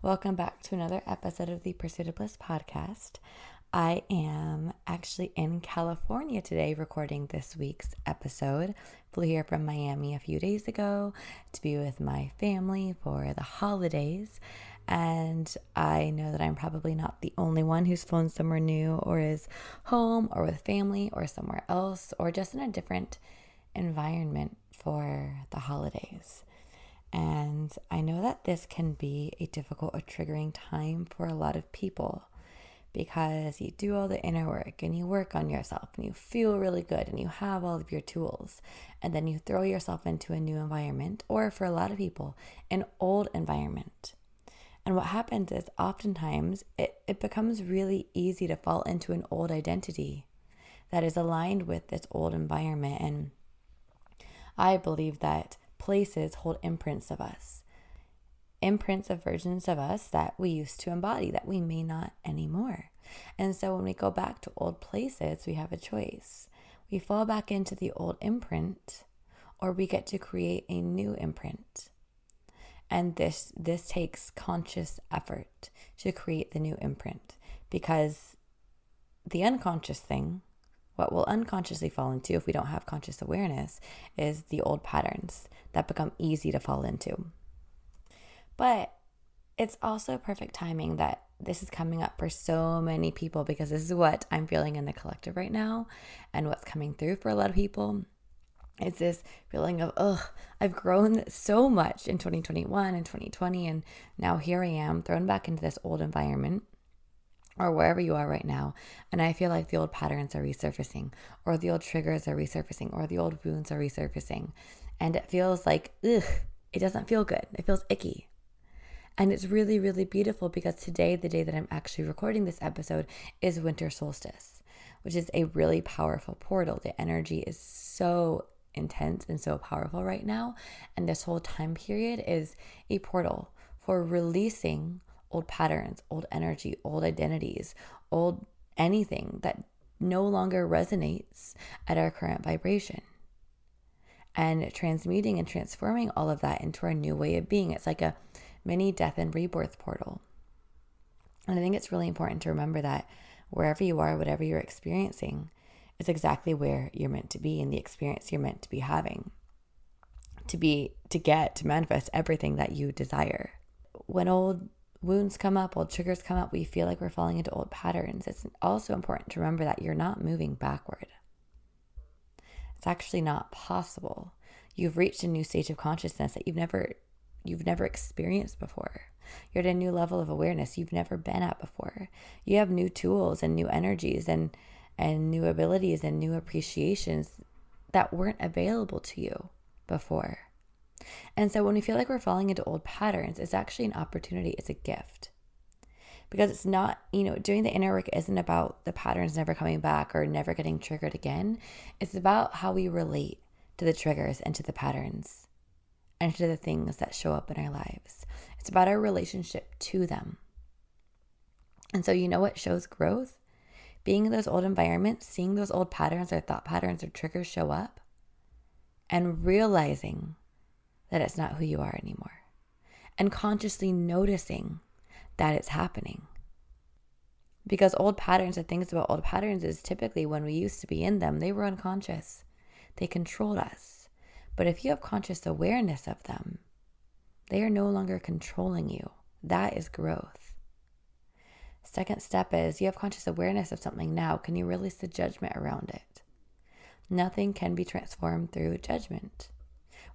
Welcome back to another episode of the Pursuit of Bliss podcast. I am actually in California today recording this week's episode. Flew here from Miami a few days ago to be with my family for the holidays. And I know that I'm probably not the only one who's flown somewhere new or is home or with family or somewhere else or just in a different environment for the holidays. And I know that this can be a difficult or triggering time for a lot of people because you do all the inner work and you work on yourself and you feel really good and you have all of your tools. And then you throw yourself into a new environment, or for a lot of people, an old environment. And what happens is oftentimes it, it becomes really easy to fall into an old identity that is aligned with this old environment. And I believe that places hold imprints of us, imprints of versions of us that we used to embody that we may not anymore. And so when we go back to old places, we have a choice. We fall back into the old imprint or we get to create a new imprint. And this this takes conscious effort to create the new imprint because the unconscious thing what we'll unconsciously fall into if we don't have conscious awareness is the old patterns that become easy to fall into. But it's also perfect timing that this is coming up for so many people because this is what I'm feeling in the collective right now and what's coming through for a lot of people. It's this feeling of, ugh, I've grown so much in 2021 and 2020, and now here I am thrown back into this old environment or wherever you are right now, and I feel like the old patterns are resurfacing, or the old triggers are resurfacing, or the old wounds are resurfacing, and it feels like, ugh, it doesn't feel good. It feels icky. And it's really, really beautiful because today, the day that I'm actually recording this episode, is winter solstice, which is a really powerful portal. The energy is so intense and so powerful right now. And this whole time period is a portal for releasing old patterns, old energy, old identities, old anything that no longer resonates at our current vibration. And transmuting and transforming all of that into our new way of being. It's like a mini death and rebirth portal. And I think it's really important to remember that wherever you are, whatever you're experiencing, is exactly where you're meant to be and the experience you're meant to be having to be to get to manifest everything that you desire when old wounds come up, old triggers come up, we feel like we're falling into old patterns. It's also important to remember that you're not moving backward. It's actually not possible. You've reached a new stage of consciousness that you've never you've never experienced before. You're at a new level of awareness you've never been at before. You have new tools and new energies and and new abilities and new appreciations that weren't available to you before. And so when we feel like we're falling into old patterns, it's actually an opportunity, it's a gift. Because it's not, you know, doing the inner work isn't about the patterns never coming back or never getting triggered again. It's about how we relate to the triggers and to the patterns and to the things that show up in our lives. It's about our relationship to them. And so, you know what shows growth? Being in those old environments, seeing those old patterns or thought patterns or triggers show up, and realizing that it's not who you are anymore, and consciously noticing that it's happening. Because old patterns and things about old patterns is typically when we used to be in them, they were unconscious. They controlled us. But if you have conscious awareness of them, they are no longer controlling you. That is growth. Second step is you have conscious awareness of something now. Can you release the judgment around it? Nothing can be transformed through judgment.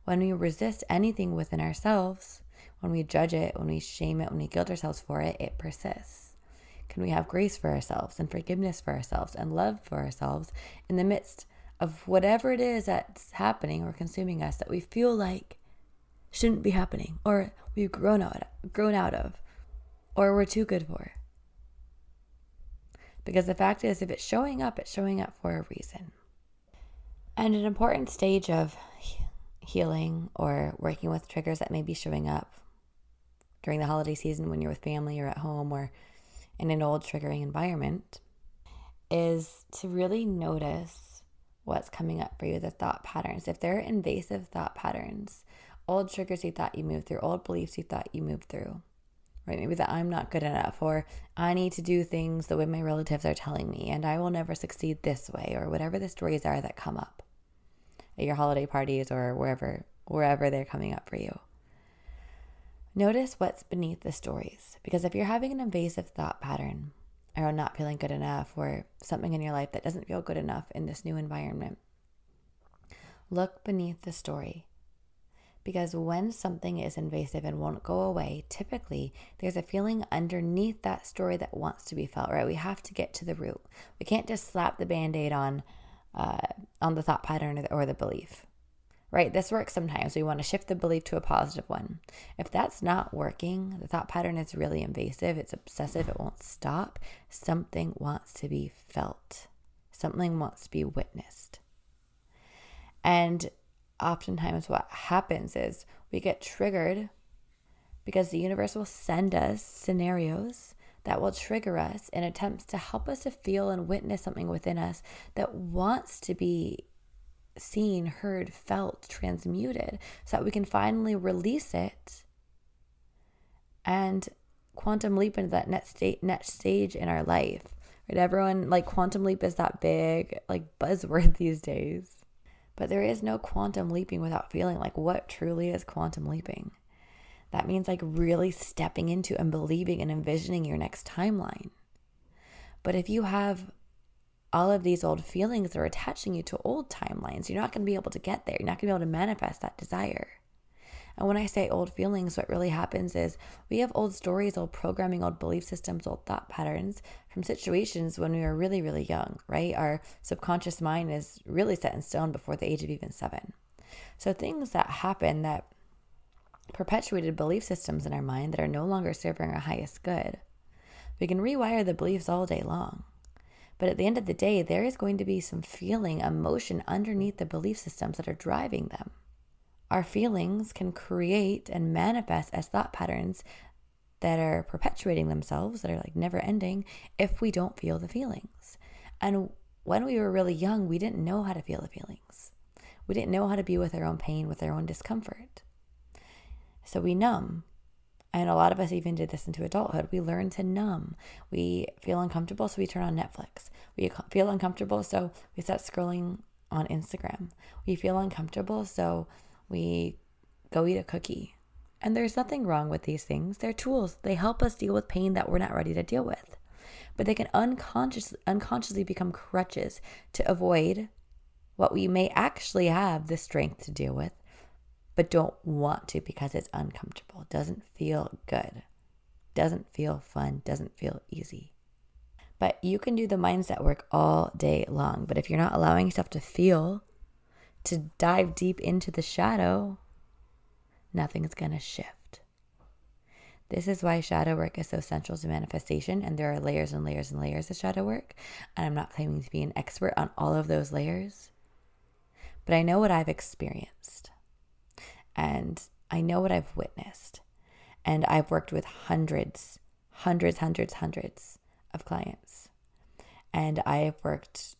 When we resist anything within ourselves, when we judge it, when we shame it, when we guilt ourselves for it, it persists. Can we have grace for ourselves and forgiveness for ourselves and love for ourselves in the midst of whatever it is that's happening or consuming us that we feel like shouldn't be happening or we've grown out grown out of or we're too good for? Because the fact is if it's showing up, it's showing up for a reason. And an important stage of healing or working with triggers that may be showing up during the holiday season when you're with family or at home or in an old triggering environment is to really notice what's coming up for you, the thought patterns. If they're invasive thought patterns, old triggers you thought you moved through, old beliefs you thought you moved through, right? Maybe that I'm not good enough, or I need to do things the way my relatives are telling me, and I will never succeed this way, or whatever the stories are that come up at your holiday parties or wherever wherever they're coming up for you. Notice what's beneath the stories because if you're having an invasive thought pattern or not feeling good enough or something in your life that doesn't feel good enough in this new environment, look beneath the story. Because when something is invasive and won't go away, typically there's a feeling underneath that story that wants to be felt, right? We have to get to the root. We can't just slap the band aid on uh, on the thought pattern or the, or the belief. Right? This works sometimes. We want to shift the belief to a positive one. If that's not working, the thought pattern is really invasive, it's obsessive, it won't stop. Something wants to be felt, something wants to be witnessed. And oftentimes, what happens is we get triggered because the universe will send us scenarios that will trigger us in attempts to help us to feel and witness something within us that wants to be seen, heard, felt, transmuted, so that we can finally release it and quantum leap into that next state next stage in our life. Right? Everyone like quantum leap is that big like buzzword these days. But there is no quantum leaping without feeling like what truly is quantum leaping. That means like really stepping into and believing and envisioning your next timeline. But if you have all of these old feelings that are attaching you to old timelines, you're not going to be able to get there. You're not going to be able to manifest that desire. And when I say old feelings, what really happens is we have old stories, old programming, old belief systems, old thought patterns from situations when we were really, really young, right? Our subconscious mind is really set in stone before the age of even seven. So things that happen that perpetuated belief systems in our mind that are no longer serving our highest good. We can rewire the beliefs all day long. But at the end of the day, there is going to be some feeling, emotion underneath the belief systems that are driving them. Our feelings can create and manifest as thought patterns that are perpetuating themselves, that are like never ending, if we don't feel the feelings. And when we were really young, we didn't know how to feel the feelings. We didn't know how to be with our own pain, with our own discomfort. So we numb. And a lot of us even did this into adulthood. We learn to numb. We feel uncomfortable, so we turn on Netflix. We feel uncomfortable, so we start scrolling on Instagram. We feel uncomfortable, so we go eat a cookie. And there's nothing wrong with these things. They're tools. They help us deal with pain that we're not ready to deal with. But they can unconsciously, unconsciously become crutches to avoid what we may actually have the strength to deal with but don't want to because it's uncomfortable, doesn't feel good, doesn't feel fun, doesn't feel easy. But you can do the mindset work all day long. But if you're not allowing yourself to feel, to dive deep into the shadow, nothing's going to shift. This is why shadow work is so central to manifestation, and there are layers and layers and layers of shadow work. And I'm not claiming to be an expert on all of those layers, but I know what I've experienced and I know what I've witnessed. And I've worked with hundreds, hundreds, hundreds, hundreds of clients. And I have worked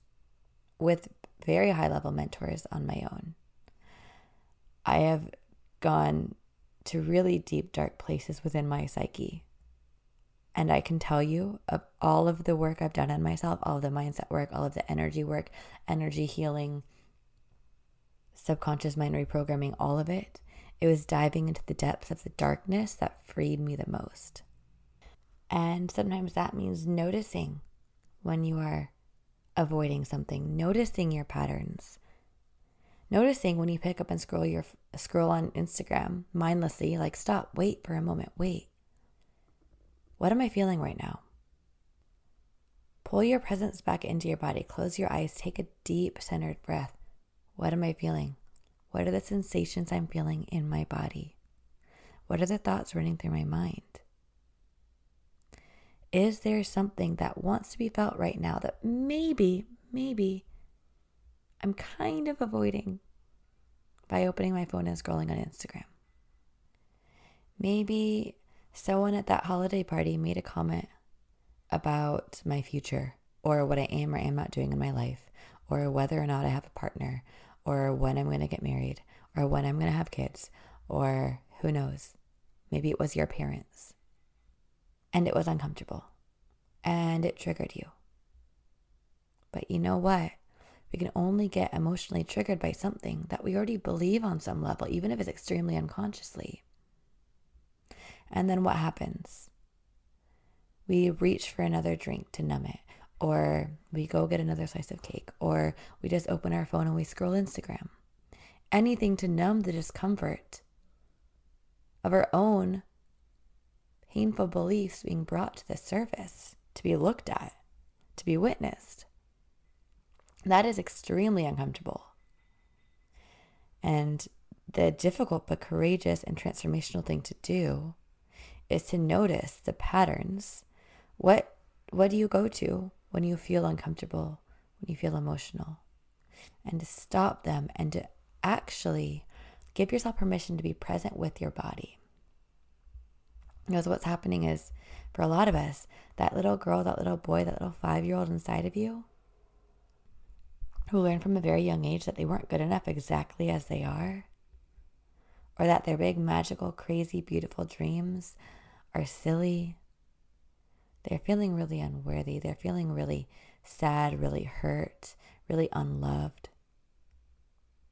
with very high level mentors on my own. I have gone to really deep, dark places within my psyche. And I can tell you of all of the work I've done on myself, all of the mindset work, all of the energy work, energy healing, subconscious mind reprogramming, all of it. It was diving into the depths of the darkness that freed me the most. And sometimes that means noticing when you are avoiding something, noticing your patterns. Noticing when you pick up and scroll your scroll on Instagram mindlessly, like stop, wait for a moment, wait. What am I feeling right now? Pull your presence back into your body. Close your eyes. Take a deep, centered breath. What am I feeling? What are the sensations I'm feeling in my body? What are the thoughts running through my mind? Is there something that wants to be felt right now that maybe, maybe I'm kind of avoiding by opening my phone and scrolling on Instagram? Maybe someone at that holiday party made a comment about my future or what I am or am not doing in my life or whether or not I have a partner or when I'm going to get married or when I'm going to have kids or who knows. Maybe it was your parents. And it was uncomfortable and it triggered you. But you know what? We can only get emotionally triggered by something that we already believe on some level, even if it's extremely unconsciously. And then what happens? We reach for another drink to numb it, or we go get another slice of cake, or we just open our phone and we scroll Instagram. Anything to numb the discomfort of our own painful beliefs being brought to the surface, to be looked at, to be witnessed. That is extremely uncomfortable. And the difficult but courageous and transformational thing to do is to notice the patterns. What what do you go to when you feel uncomfortable, when you feel emotional? And to stop them and to actually give yourself permission to be present with your body. Because what's happening is for a lot of us, that little girl, that little boy, that little five year old inside of you, who learned from a very young age that they weren't good enough exactly as they are, or that their big, magical, crazy, beautiful dreams are silly. They're feeling really unworthy. They're feeling really sad, really hurt, really unloved.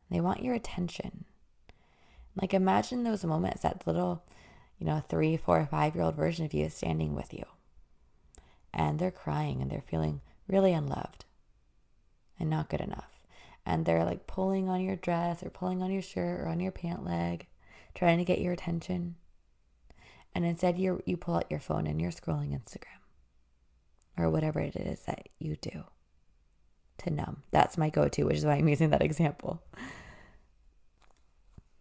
They want your attention. Like, imagine those moments that little, you know, three, four, five year old version of you is standing with you. And they're crying and they're feeling really unloved and not good enough. And they're like pulling on your dress or pulling on your shirt or on your pant leg, trying to get your attention and instead you you pull out your phone and you're scrolling Instagram or whatever it is that you do to numb. That's my go-to, which is why I'm using that example.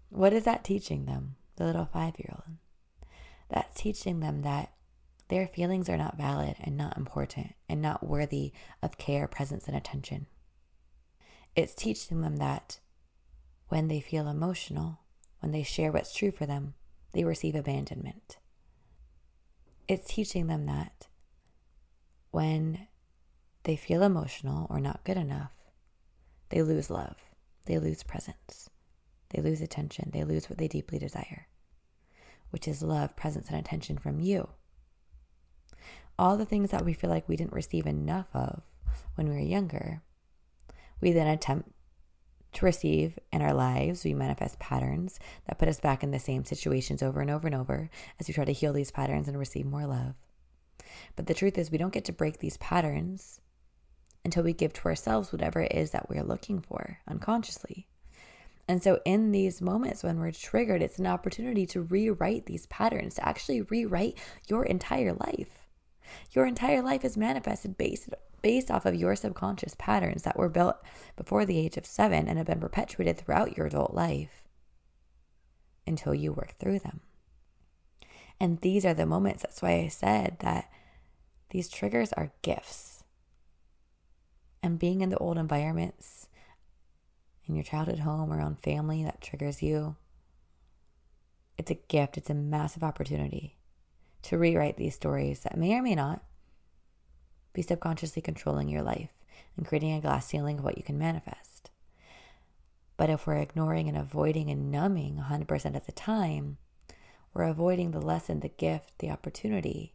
What is that teaching them, the little 5-year-old? That's teaching them that their feelings are not valid and not important and not worthy of care, presence, and attention. It's teaching them that when they feel emotional, when they share what's true for them, they receive abandonment. It's teaching them that when they feel emotional or not good enough, they lose love, they lose presence, they lose attention, they lose what they deeply desire, which is love, presence, and attention from you. All the things that we feel like we didn't receive enough of when we were younger, we then attempt to receive in our lives, we manifest patterns that put us back in the same situations over and over and over as we try to heal these patterns and receive more love. But the truth is, we don't get to break these patterns until we give to ourselves whatever it is that we're looking for unconsciously. And so, in these moments when we're triggered, it's an opportunity to rewrite these patterns, to actually rewrite your entire life. Your entire life is manifested based based off of your subconscious patterns that were built before the age of seven and have been perpetuated throughout your adult life until you work through them. And these are the moments, that's why I said that these triggers are gifts. And being in the old environments, in your childhood home or on family that triggers you, it's a gift, it's a massive opportunity to rewrite these stories that may or may not be subconsciously controlling your life and creating a glass ceiling of what you can manifest. But if we're ignoring and avoiding and numbing 100% of the time, we're avoiding the lesson, the gift, the opportunity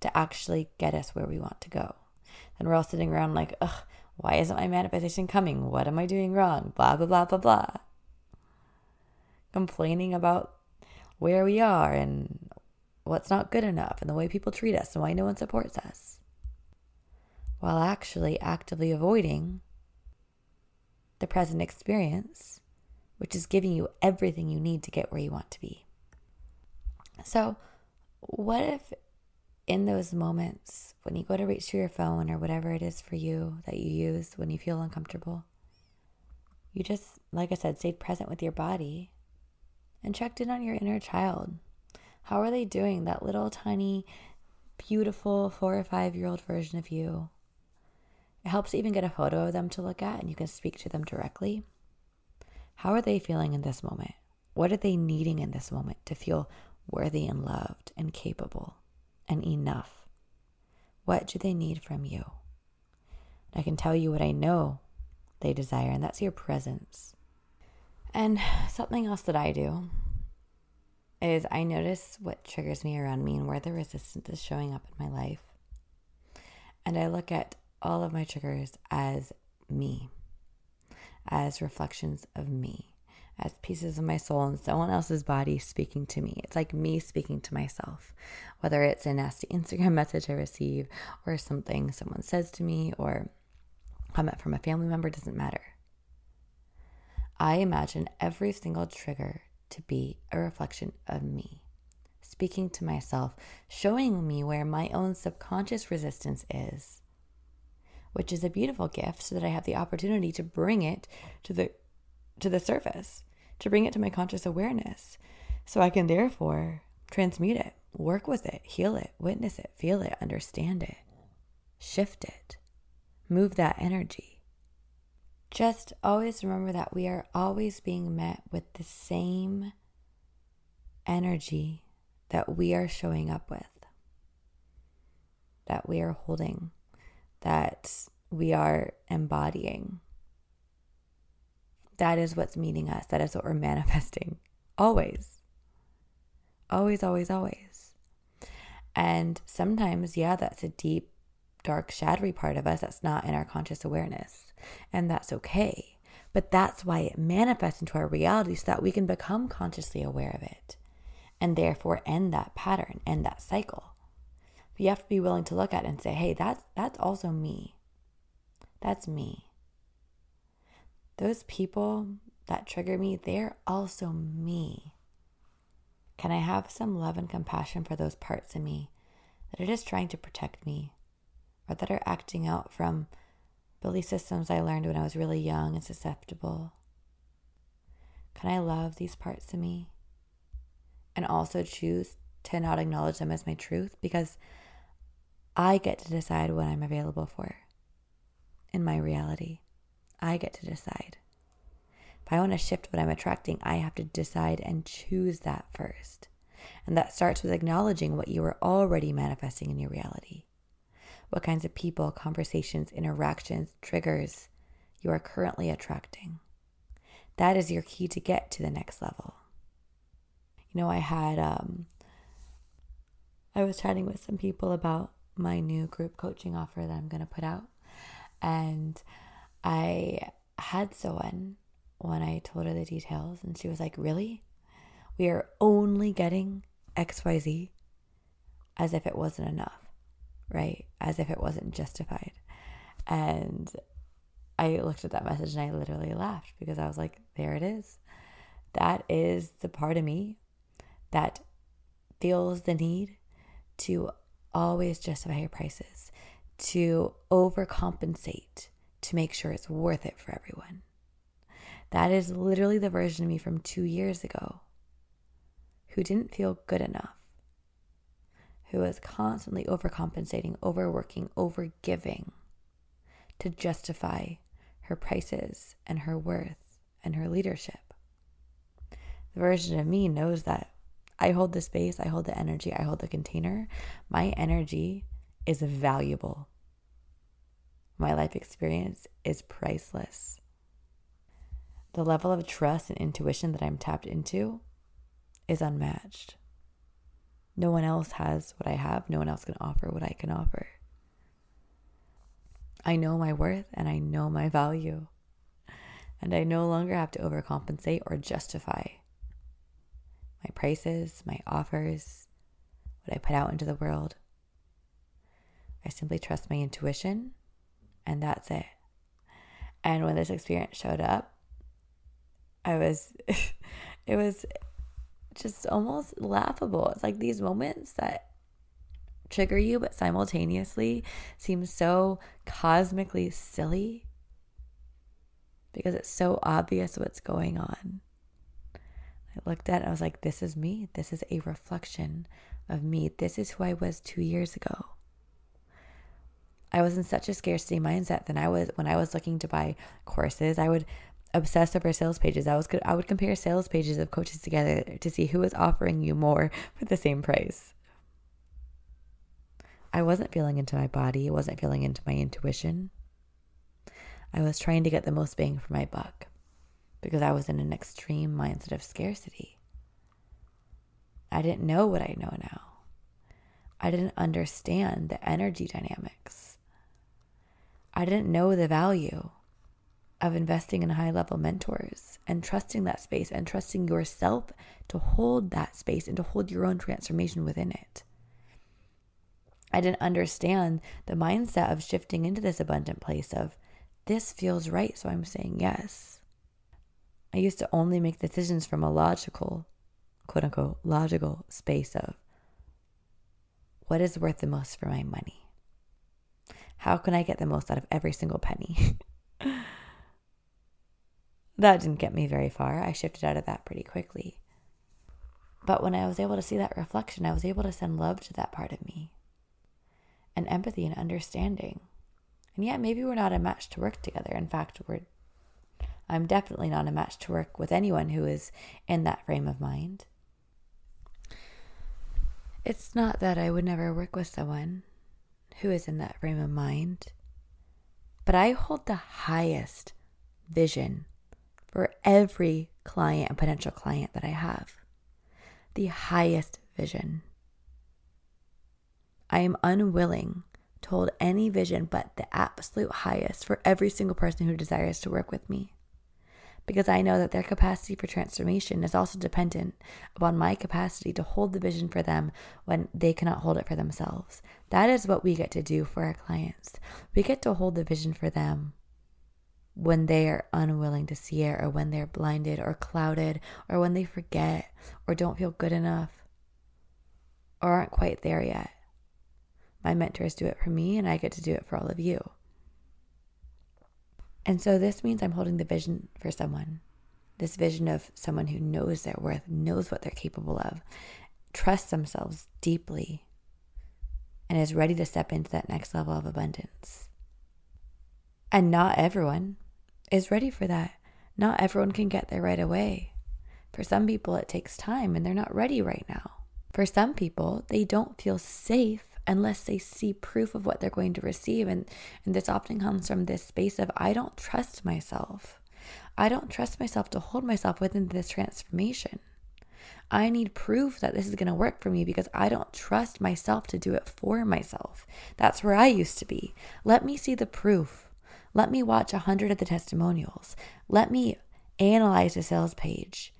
to actually get us where we want to go. And we're all sitting around like, ugh, why isn't my manifestation coming? What am I doing wrong? Blah, blah, blah, blah, blah. Complaining about where we are and what's not good enough, and the way people treat us, and why no one supports us, while actually actively avoiding the present experience, which is giving you everything you need to get where you want to be. So, what if in those moments when you go to reach for your phone or whatever it is for you that you use when you feel uncomfortable, you just, like I said, stayed present with your body and checked in on your inner child? How are they doing? That little tiny, beautiful four or five year old version of you. It helps to even get a photo of them to look at and you can speak to them directly. How are they feeling in this moment? What are they needing in this moment to feel worthy and loved and capable and enough? What do they need from you? I can tell you what I know they desire, and that's your presence. And something else that I do is I notice what triggers me around me and where the resistance is showing up in my life. And I look at all of my triggers as me, as reflections of me, as pieces of my soul and someone else's body speaking to me. It's like me speaking to myself, whether it's a nasty Instagram message I receive or something someone says to me or comment from a family member, doesn't matter. I imagine every single trigger to be a reflection of me, speaking to myself, showing me where my own subconscious resistance is, which is a beautiful gift so that I have the opportunity to bring it to the to the surface, to bring it to my conscious awareness. So I can therefore transmute it, work with it, heal it, witness it, feel it, understand it, shift it, move that energy. Just always remember that we are always being met with the same energy that we are showing up with, that we are holding, that we are embodying. That is what's meeting us. That is what we're manifesting. Always. Always, always, always. And sometimes, yeah, that's a deep, dark, shadowy part of us that's not in our conscious awareness and that's okay. But that's why it manifests into our reality so that we can become consciously aware of it and therefore end that pattern, end that cycle. But you have to be willing to look at it and say, hey, that's that's also me. That's me. Those people that trigger me, they're also me. Can I have some love and compassion for those parts of me that are just trying to protect me or that are acting out from belief systems I learned when I was really young and susceptible? Can I love these parts of me and also choose to not acknowledge them as my truth? Because I get to decide what I'm available for in my reality. I get to decide. If I want to shift what I'm attracting, I have to decide and choose that first. And that starts with acknowledging what you are already manifesting in your reality what kinds of people, conversations, interactions, triggers you are currently attracting. That is your key to get to the next level. You know, I had, um, I was chatting with some people about my new group coaching offer that I'm going to put out. And I had someone when I told her the details, and she was like, Really? We are only getting XYZ as if it wasn't enough right? As if it wasn't justified. And I looked at that message and I literally laughed because I was like, there it is. That is the part of me that feels the need to always justify your prices, to overcompensate to make sure it's worth it for everyone. That is literally the version of me from two years ago who didn't feel good enough who was constantly overcompensating, overworking, overgiving to justify her prices and her worth and her leadership. The version of me knows that I hold the space, I hold the energy, I hold the container. My energy is valuable. My life experience is priceless. The level of trust and intuition that I'm tapped into is unmatched. No one else has what I have. No one else can offer what I can offer. I know my worth and I know my value. And I no longer have to overcompensate or justify my prices, my offers, what I put out into the world. I simply trust my intuition, and that's it. And when this experience showed up, I was, it was just almost laughable. It's like these moments that trigger you, but simultaneously seem so cosmically silly because it's so obvious what's going on. I looked at it, I was like, this is me. This is a reflection of me. This is who I was two years ago. I was in such a scarcity mindset than I was when I was looking to buy courses. I would obsess over sales pages. I was I would compare sales pages of coaches together to see who was offering you more for the same price. I wasn't feeling into my body. I wasn't feeling into my intuition. I was trying to get the most bang for my buck because I was in an extreme mindset of scarcity. I didn't know what I know now. I didn't understand the energy dynamics. I didn't know the value of investing in high level mentors and trusting that space and trusting yourself to hold that space and to hold your own transformation within it. I didn't understand the mindset of shifting into this abundant place of this feels right, so I'm saying yes. I used to only make decisions from a logical, quote unquote, logical space of what is worth the most for my money? How can I get the most out of every single penny? that didn't get me very far. I shifted out of that pretty quickly. But when I was able to see that reflection, I was able to send love to that part of me and empathy and understanding. And yet, maybe we're not a match to work together. In fact, we're I'm definitely not a match to work with anyone who is in that frame of mind. It's not that I would never work with someone who is in that frame of mind, but I hold the highest vision for every client and potential client that I have. The highest vision. I am unwilling to hold any vision but the absolute highest for every single person who desires to work with me. Because I know that their capacity for transformation is also dependent upon my capacity to hold the vision for them when they cannot hold it for themselves. That is what we get to do for our clients. We get to hold the vision for them when they are unwilling to see it, or when they're blinded or clouded, or when they forget or don't feel good enough or aren't quite there yet. My mentors do it for me, and I get to do it for all of you. And so this means I'm holding the vision for someone this vision of someone who knows their worth, knows what they're capable of, trusts themselves deeply, and is ready to step into that next level of abundance. And not everyone is ready for that. Not everyone can get there right away. For some people, it takes time and they're not ready right now. For some people, they don't feel safe unless they see proof of what they're going to receive. And, and this often comes from this space of, I don't trust myself. I don't trust myself to hold myself within this transformation. I need proof that this is going to work for me because I don't trust myself to do it for myself. That's where I used to be. Let me see the proof. Let me watch a hundred of the testimonials. Let me analyze the sales page.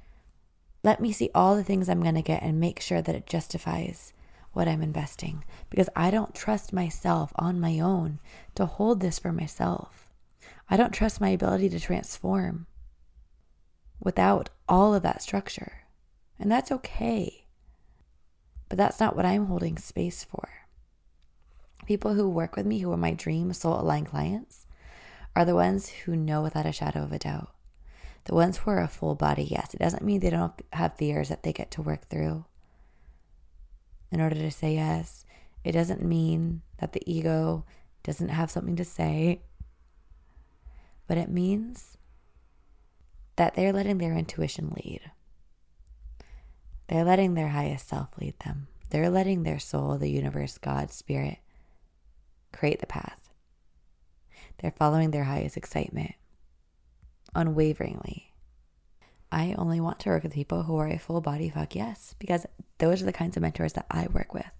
Let me see all the things I'm going to get and make sure that it justifies what I'm investing because I don't trust myself on my own to hold this for myself. I don't trust my ability to transform without all of that structure. And that's okay. But that's not what I'm holding space for. People who work with me, who are my dream soul aligned clients, are the ones who know without a shadow of a doubt. The ones who are a full body yes. It doesn't mean they don't have fears that they get to work through in order to say yes. It doesn't mean that the ego doesn't have something to say, but it means that they're letting their intuition lead. They're letting their highest self lead them. They're letting their soul, the universe, God, spirit create the path. They're following their highest excitement unwaveringly. I only want to work with people who are a full body fuck yes, because those are the kinds of mentors that I work with.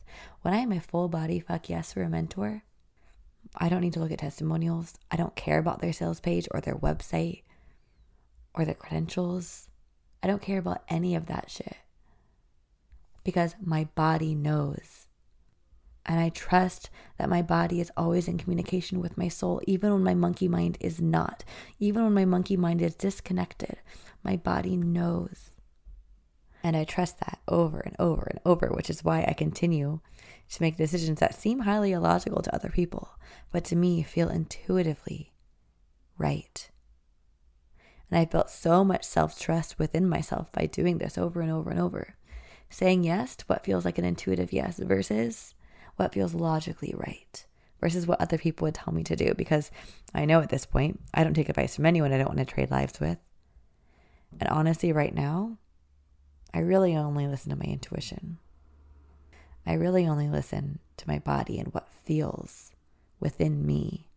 When I am a full body fuck yes for a mentor, I don't need to look at testimonials. I don't care about their sales page or their website or their credentials. I don't care about any of that shit. because my body knows. And I trust that my body is always in communication with my soul, even when my monkey mind is not. Even when my monkey mind is disconnected, my body knows. And I trust that over and over and over, which is why I continue to make decisions that seem highly illogical to other people, but to me feel intuitively right. And I've built so much self trust within myself by doing this over and over and over. Saying yes to what feels like an intuitive yes versus what feels logically right versus what other people would tell me to do. Because I know at this point, I don't take advice from anyone I don't want to trade lives with. And honestly, right now, I really only listen to my intuition. I really only listen to my body and what feels within me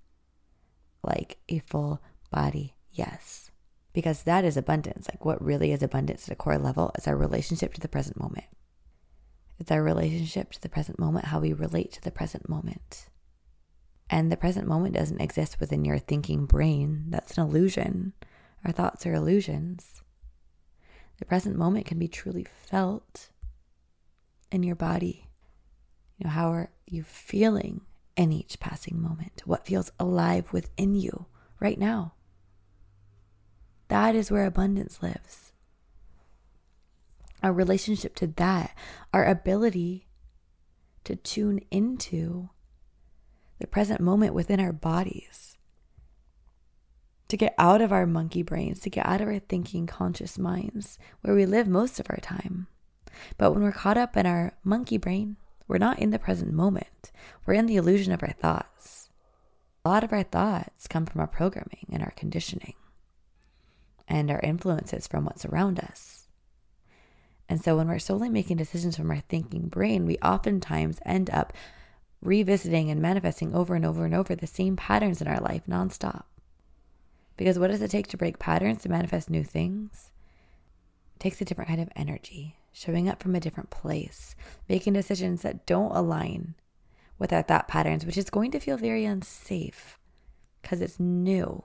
like a full body yes. Because that is abundance. Like what really is abundance at a core level is our relationship to the present moment. It's our relationship to the present moment, how we relate to the present moment. And the present moment doesn't exist within your thinking brain. That's an illusion. Our thoughts are illusions. The present moment can be truly felt in your body. You know, how are you feeling in each passing moment? What feels alive within you right now? That is where abundance lives. Our relationship to that, our ability to tune into the present moment within our bodies, to get out of our monkey brains, to get out of our thinking conscious minds where we live most of our time. But when we're caught up in our monkey brain, we're not in the present moment. We're in the illusion of our thoughts. A lot of our thoughts come from our programming and our conditioning and our influences from what's around us. And so when we're solely making decisions from our thinking brain, we oftentimes end up revisiting and manifesting over and over and over the same patterns in our life nonstop. Because what does it take to break patterns to manifest new things? It takes a different kind of energy, showing up from a different place, making decisions that don't align with our thought patterns, which is going to feel very unsafe because it's new.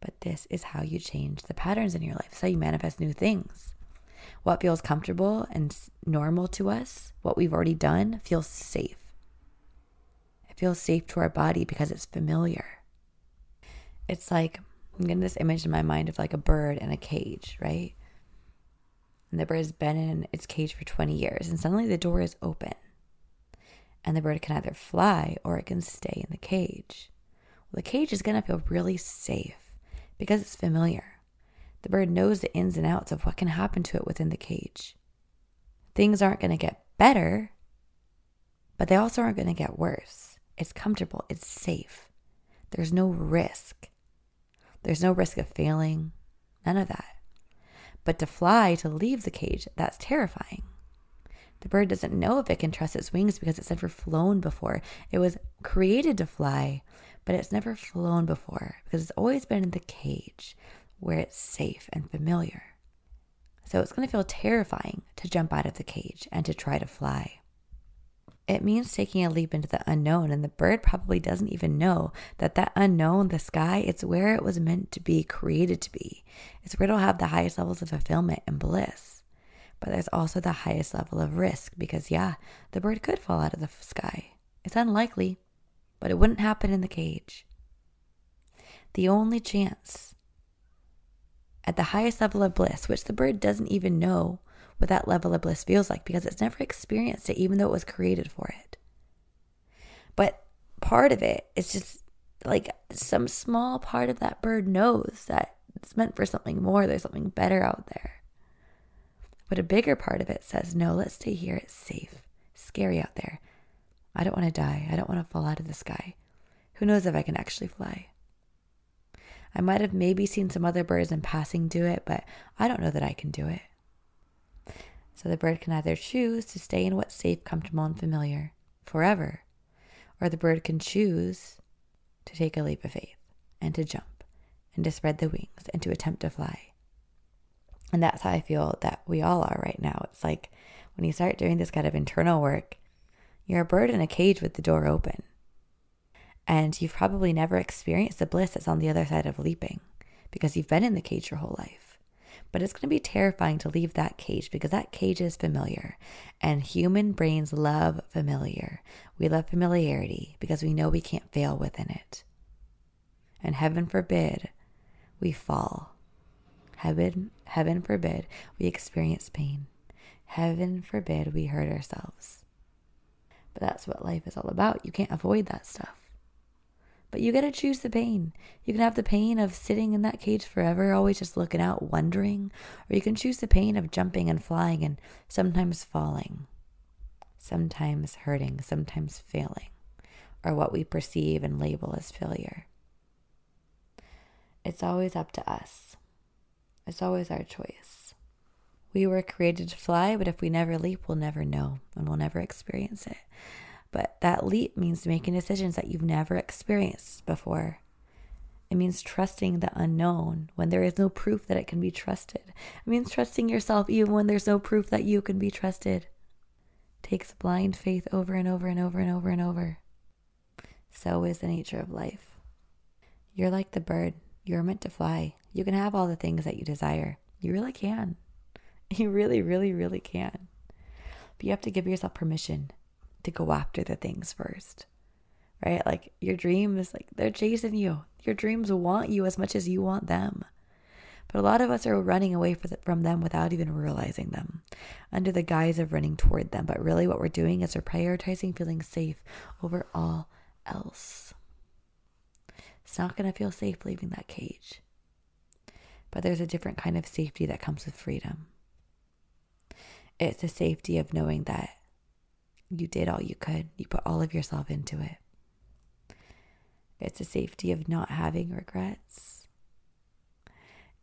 But this is how you change the patterns in your life. It's how you manifest new things. What feels comfortable and normal to us, what we've already done, feels safe. It feels safe to our body because it's familiar. It's like I'm getting this image in my mind of like a bird in a cage, right? And the bird has been in its cage for 20 years, and suddenly the door is open. And the bird can either fly or it can stay in the cage. Well, the cage is going to feel really safe because it's familiar. The bird knows the ins and outs of what can happen to it within the cage. Things aren't going to get better, but they also aren't going to get worse. It's comfortable, it's safe. There's no risk. There's no risk of failing, none of that. But to fly, to leave the cage, that's terrifying. The bird doesn't know if it can trust its wings because it's never flown before. It was created to fly, but it's never flown before because it's always been in the cage where it's safe and familiar. So it's going to feel terrifying to jump out of the cage and to try to fly. It means taking a leap into the unknown, and the bird probably doesn't even know that that unknown, the sky, it's where it was meant to be, created to be. It's where it'll have the highest levels of fulfillment and bliss. But there's also the highest level of risk because, yeah, the bird could fall out of the sky. It's unlikely, but it wouldn't happen in the cage. The only chance at the highest level of bliss, which the bird doesn't even know what that level of bliss feels like because it's never experienced it, even though it was created for it. But part of it is just like some small part of that bird knows that it's meant for something more, there's something better out there. But a bigger part of it says, no, let's stay here, it's safe, scary out there. I don't want to die. I don't want to fall out of the sky. Who knows if I can actually fly? I might have maybe seen some other birds in passing do it, but I don't know that I can do it. So the bird can either choose to stay in what's safe, comfortable, and familiar forever, or the bird can choose to take a leap of faith and to jump and to spread the wings and to attempt to fly. And that's how I feel that we all are right now. It's like when you start doing this kind of internal work, you're a bird in a cage with the door open. And you've probably never experienced the bliss that's on the other side of leaping because you've been in the cage your whole life. But it's going to be terrifying to leave that cage because that cage is familiar. And human brains love familiar. We love familiarity because we know we can't fail within it. And heaven forbid we fall. Heaven, heaven forbid we experience pain. Heaven forbid we hurt ourselves. But that's what life is all about. You can't avoid that stuff. But you got to choose the pain. You can have the pain of sitting in that cage forever, always just looking out, wondering, or you can choose the pain of jumping and flying and sometimes falling, sometimes hurting, sometimes failing, or what we perceive and label as failure. It's always up to us. It's always our choice. We were created to fly, but if we never leap, we'll never know and we'll never experience it. But that leap means making decisions that you've never experienced before. It means trusting the unknown when there is no proof that it can be trusted. It means trusting yourself even when there's no proof that you can be trusted. It takes blind faith over and over and over and over and over. So is the nature of life. You're like the bird. You're meant to fly. You can have all the things that you desire. You really can. You really, really, really can. But you have to give yourself permission to go after the things first, right? Like your dreams, like they're chasing you. Your dreams want you as much as you want them. But a lot of us are running away from them without even realizing them, under the guise of running toward them. But really, what we're doing is we're prioritizing feeling safe over all else. It's not going to feel safe leaving that cage. But there's a different kind of safety that comes with freedom. It's the safety of knowing that you did all you could. You put all of yourself into it. It's a safety of not having regrets.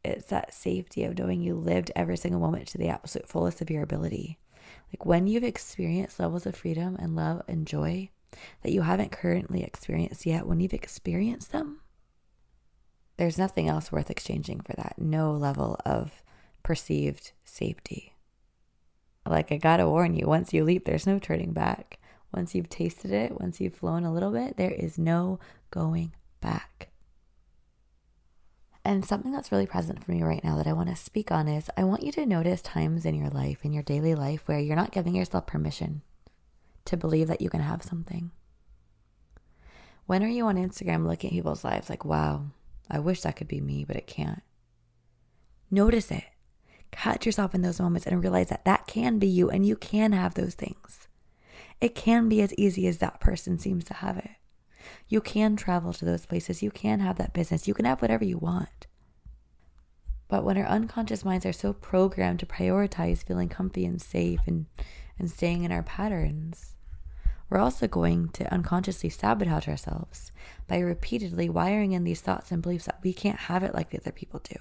It's that safety of knowing you lived every single moment to the absolute fullest of your ability. Like when you've experienced levels of freedom and love and joy that you haven't currently experienced yet, when you've experienced them, there's nothing else worth exchanging for that. No level of perceived safety. Like I gotta warn you, once you leap, there's no turning back. Once you've tasted it, once you've flown a little bit, there is no going back. And something that's really present for me right now that I want to speak on is I want you to notice times in your life, in your daily life, where you're not giving yourself permission to believe that you can have something. When are you on Instagram looking at people's lives like, wow, I wish that could be me, but it can't? Notice it catch yourself in those moments and realize that that can be you and you can have those things. It can be as easy as that person seems to have it. You can travel to those places. You can have that business. You can have whatever you want. But when our unconscious minds are so programmed to prioritize feeling comfy and safe and, and staying in our patterns, we're also going to unconsciously sabotage ourselves by repeatedly wiring in these thoughts and beliefs that we can't have it like the other people do.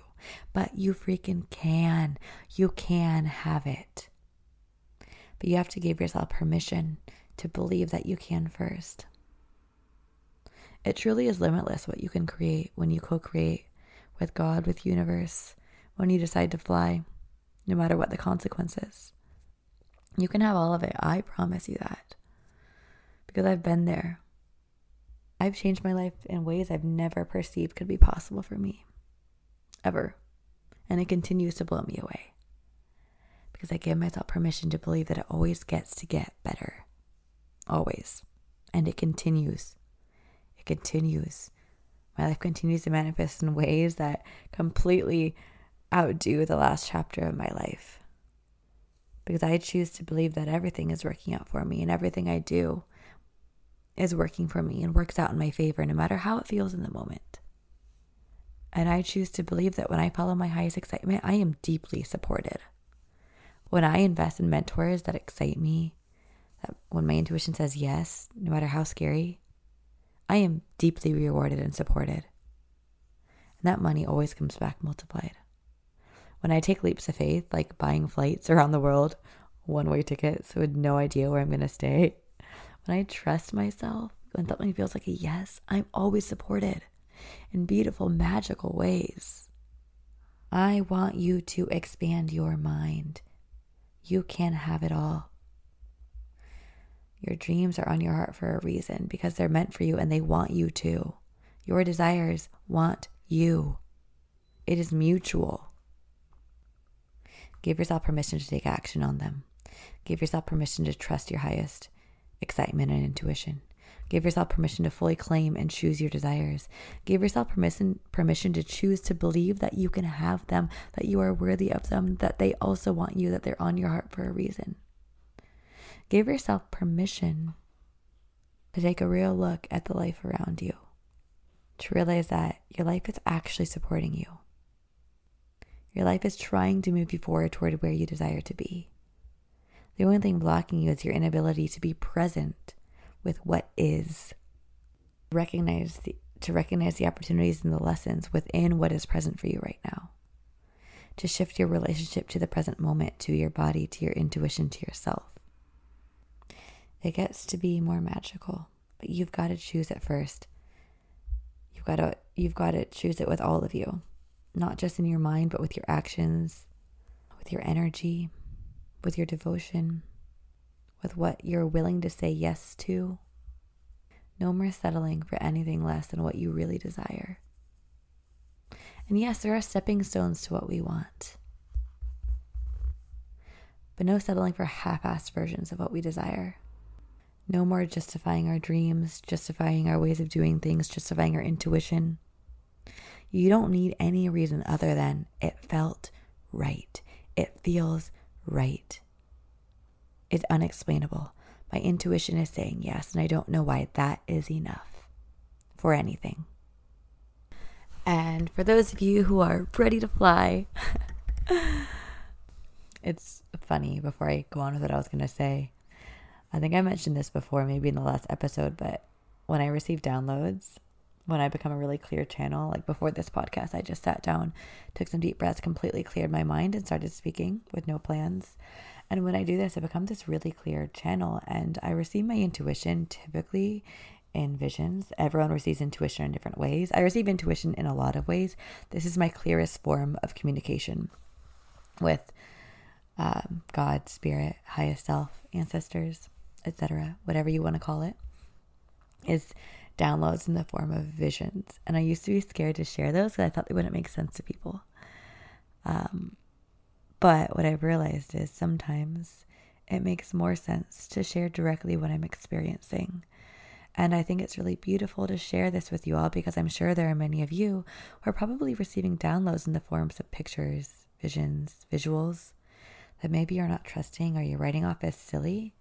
But you freaking can. You can have it. But you have to give yourself permission to believe that you can first. It truly is limitless what you can create when you co create with God, with universe, when you decide to fly, no matter what the consequences. You can have all of it. I promise you that because I've been there. I've changed my life in ways I've never perceived could be possible for me. Ever. And it continues to blow me away. Because I give myself permission to believe that it always gets to get better. Always. And it continues. It continues. My life continues to manifest in ways that completely outdo the last chapter of my life. Because I choose to believe that everything is working out for me and everything I do is working for me and works out in my favor, no matter how it feels in the moment. And I choose to believe that when I follow my highest excitement, I am deeply supported. When I invest in mentors that excite me, that when my intuition says yes, no matter how scary, I am deeply rewarded and supported. And that money always comes back multiplied. When I take leaps of faith, like buying flights around the world, one way tickets with no idea where I'm going to stay, when I trust myself, when something feels like a yes, I'm always supported in beautiful, magical ways. I want you to expand your mind. You can have it all. Your dreams are on your heart for a reason because they're meant for you and they want you to. Your desires want you. It is mutual. Give yourself permission to take action on them. Give yourself permission to trust your highest excitement and intuition. Give yourself permission to fully claim and choose your desires. Give yourself permission permission to choose to believe that you can have them, that you are worthy of them, that they also want you, that they're on your heart for a reason. Give yourself permission to take a real look at the life around you, to realize that your life is actually supporting you. Your life is trying to move you forward toward where you desire to be. The only thing blocking you is your inability to be present with what is. Recognize the, to recognize the opportunities and the lessons within what is present for you right now. To shift your relationship to the present moment, to your body, to your intuition, to yourself. It gets to be more magical, but you've got to choose it first. You've got to you've got to choose it with all of you, not just in your mind, but with your actions, with your energy, with your devotion, with what you're willing to say yes to. No more settling for anything less than what you really desire. And yes, there are stepping stones to what we want, but no settling for half assed versions of what we desire. No more justifying our dreams, justifying our ways of doing things, justifying our intuition. You don't need any reason other than it felt right. It feels right It's unexplainable. My intuition is saying yes, and I don't know why that is enough for anything. And for those of you who are ready to fly, it's funny. Before I go on with what I was going to say, I think I mentioned this before, maybe in the last episode, but when I receive downloads, when I become a really clear channel, like before this podcast, I just sat down, took some deep breaths, completely cleared my mind, and started speaking with no plans. And when I do this, I become this really clear channel and I receive my intuition typically in visions. Everyone receives intuition in different ways. I receive intuition in a lot of ways. This is my clearest form of communication with um, God, spirit, highest self, ancestors, etc., whatever you want to call it, is downloads in the form of visions. And I used to be scared to share those because I thought they wouldn't make sense to people. Um, but what I've realized is sometimes it makes more sense to share directly what I'm experiencing. And I think it's really beautiful to share this with you all because I'm sure there are many of you who are probably receiving downloads in the forms of pictures, visions, visuals that maybe you're not trusting or you're writing off as silly.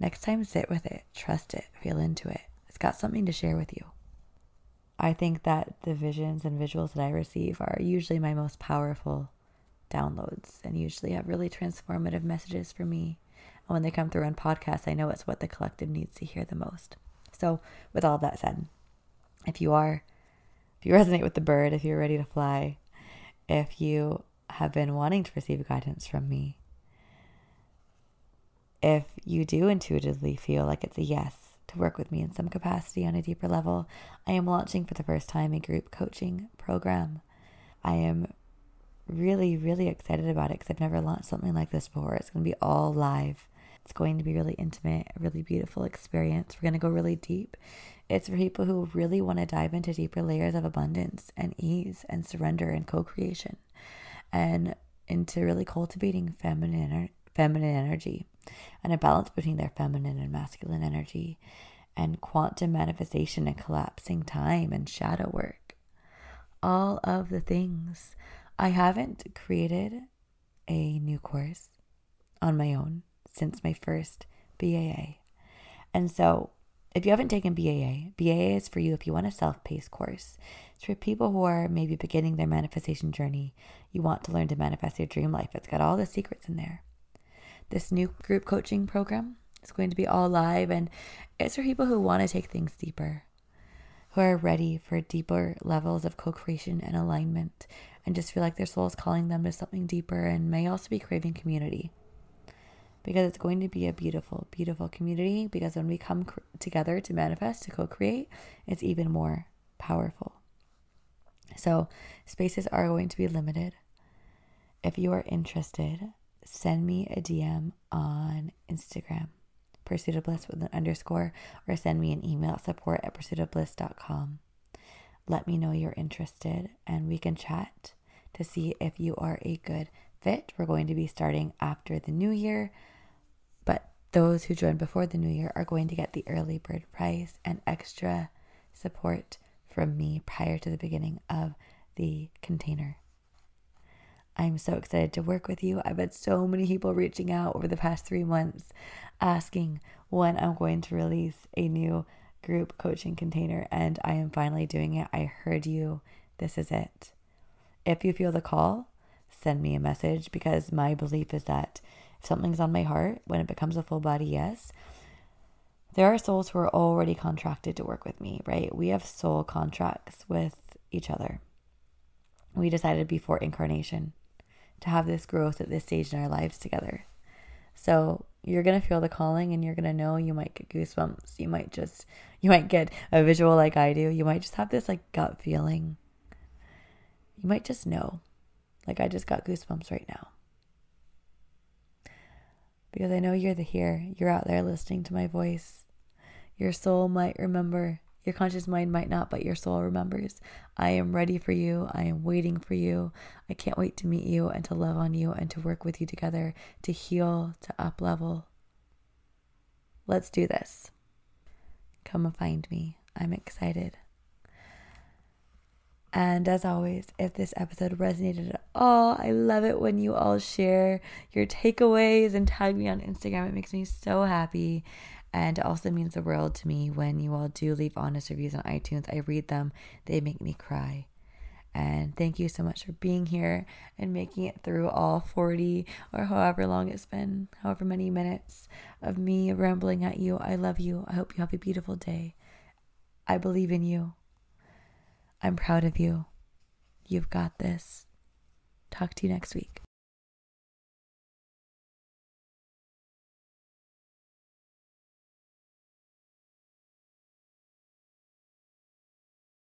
Next time, sit with it, trust it, feel into it. It's got something to share with you. I think that the visions and visuals that I receive are usually my most powerful downloads and usually have really transformative messages for me. And when they come through on podcasts, I know it's what the collective needs to hear the most. So, with all that said, if you are, if you resonate with the bird, if you're ready to fly, if you have been wanting to receive guidance from me, if you do intuitively feel like it's a yes to work with me in some capacity on a deeper level, I am launching for the first time a group coaching program. I am really, really excited about it because I've never launched something like this before. It's going to be all live. It's going to be really intimate, a really beautiful experience. We're going to go really deep. It's for people who really want to dive into deeper layers of abundance and ease and surrender and co creation and into really cultivating feminine, feminine energy and a balance between their feminine and masculine energy and quantum manifestation and collapsing time and shadow work. All of the things I haven't created a new course on my own since my first BAA. And so, if you haven't taken BAA, BAA is for you if you want a self paced course. It's for people who are maybe beginning their manifestation journey. You want to learn to manifest your dream life. It's got all the secrets in there. This new group coaching program is going to be all live and it's for people who want to take things deeper, who are ready for deeper levels of co creation and alignment and just feel like their soul is calling them to something deeper and may also be craving community. Because it's going to be a beautiful, beautiful community. Because when we come cr- together to manifest, to co create, it's even more powerful. So, spaces are going to be limited. If you are interested, send me a DM on Instagram, pursuit of bliss with an underscore, or send me an email support at pursuitofbliss.com. Let me know you're interested and we can chat to see if you are a good fit. We're going to be starting after the new year, but those who join before the new year are going to get the early bird price and extra support from me prior to the beginning of the container. I'm so excited to work with you. I've had so many people reaching out over the past three months asking when I'm going to release a new group coaching container, and I am finally doing it. I heard you. This is it. If you feel the call, send me a message because my belief is that if something's on my heart, when it becomes a full body yes, there are souls who are already contracted to work with me, right? We have soul contracts with each other. We decided before incarnation to have this growth at this stage in our lives together. So you're going to feel the calling and you're going to know you might get goosebumps. You might just, you might get a visual like I do. You might just have this like gut feeling. You might just know. Like I just got goosebumps right now. Because I know you're the here. You're out there listening to my voice. Your soul might remember your conscious mind might not, but your soul remembers. I am ready for you. I am waiting for you. I can't wait to meet you and to love on you and to work with you together, to heal, to up level. Let's do this. Come find me. I'm excited. And as always, if this episode resonated at all, I love it when you all share your takeaways and tag me on Instagram. It makes me so happy. And it also means the world to me when you all do leave honest reviews on iTunes. I read them, they make me cry. And thank you so much for being here and making it through all 40 or however long it's been, however many minutes of me rambling at you. I love you. I hope you have a beautiful day. I believe in you. I'm proud of you. You've got this. Talk to you next week.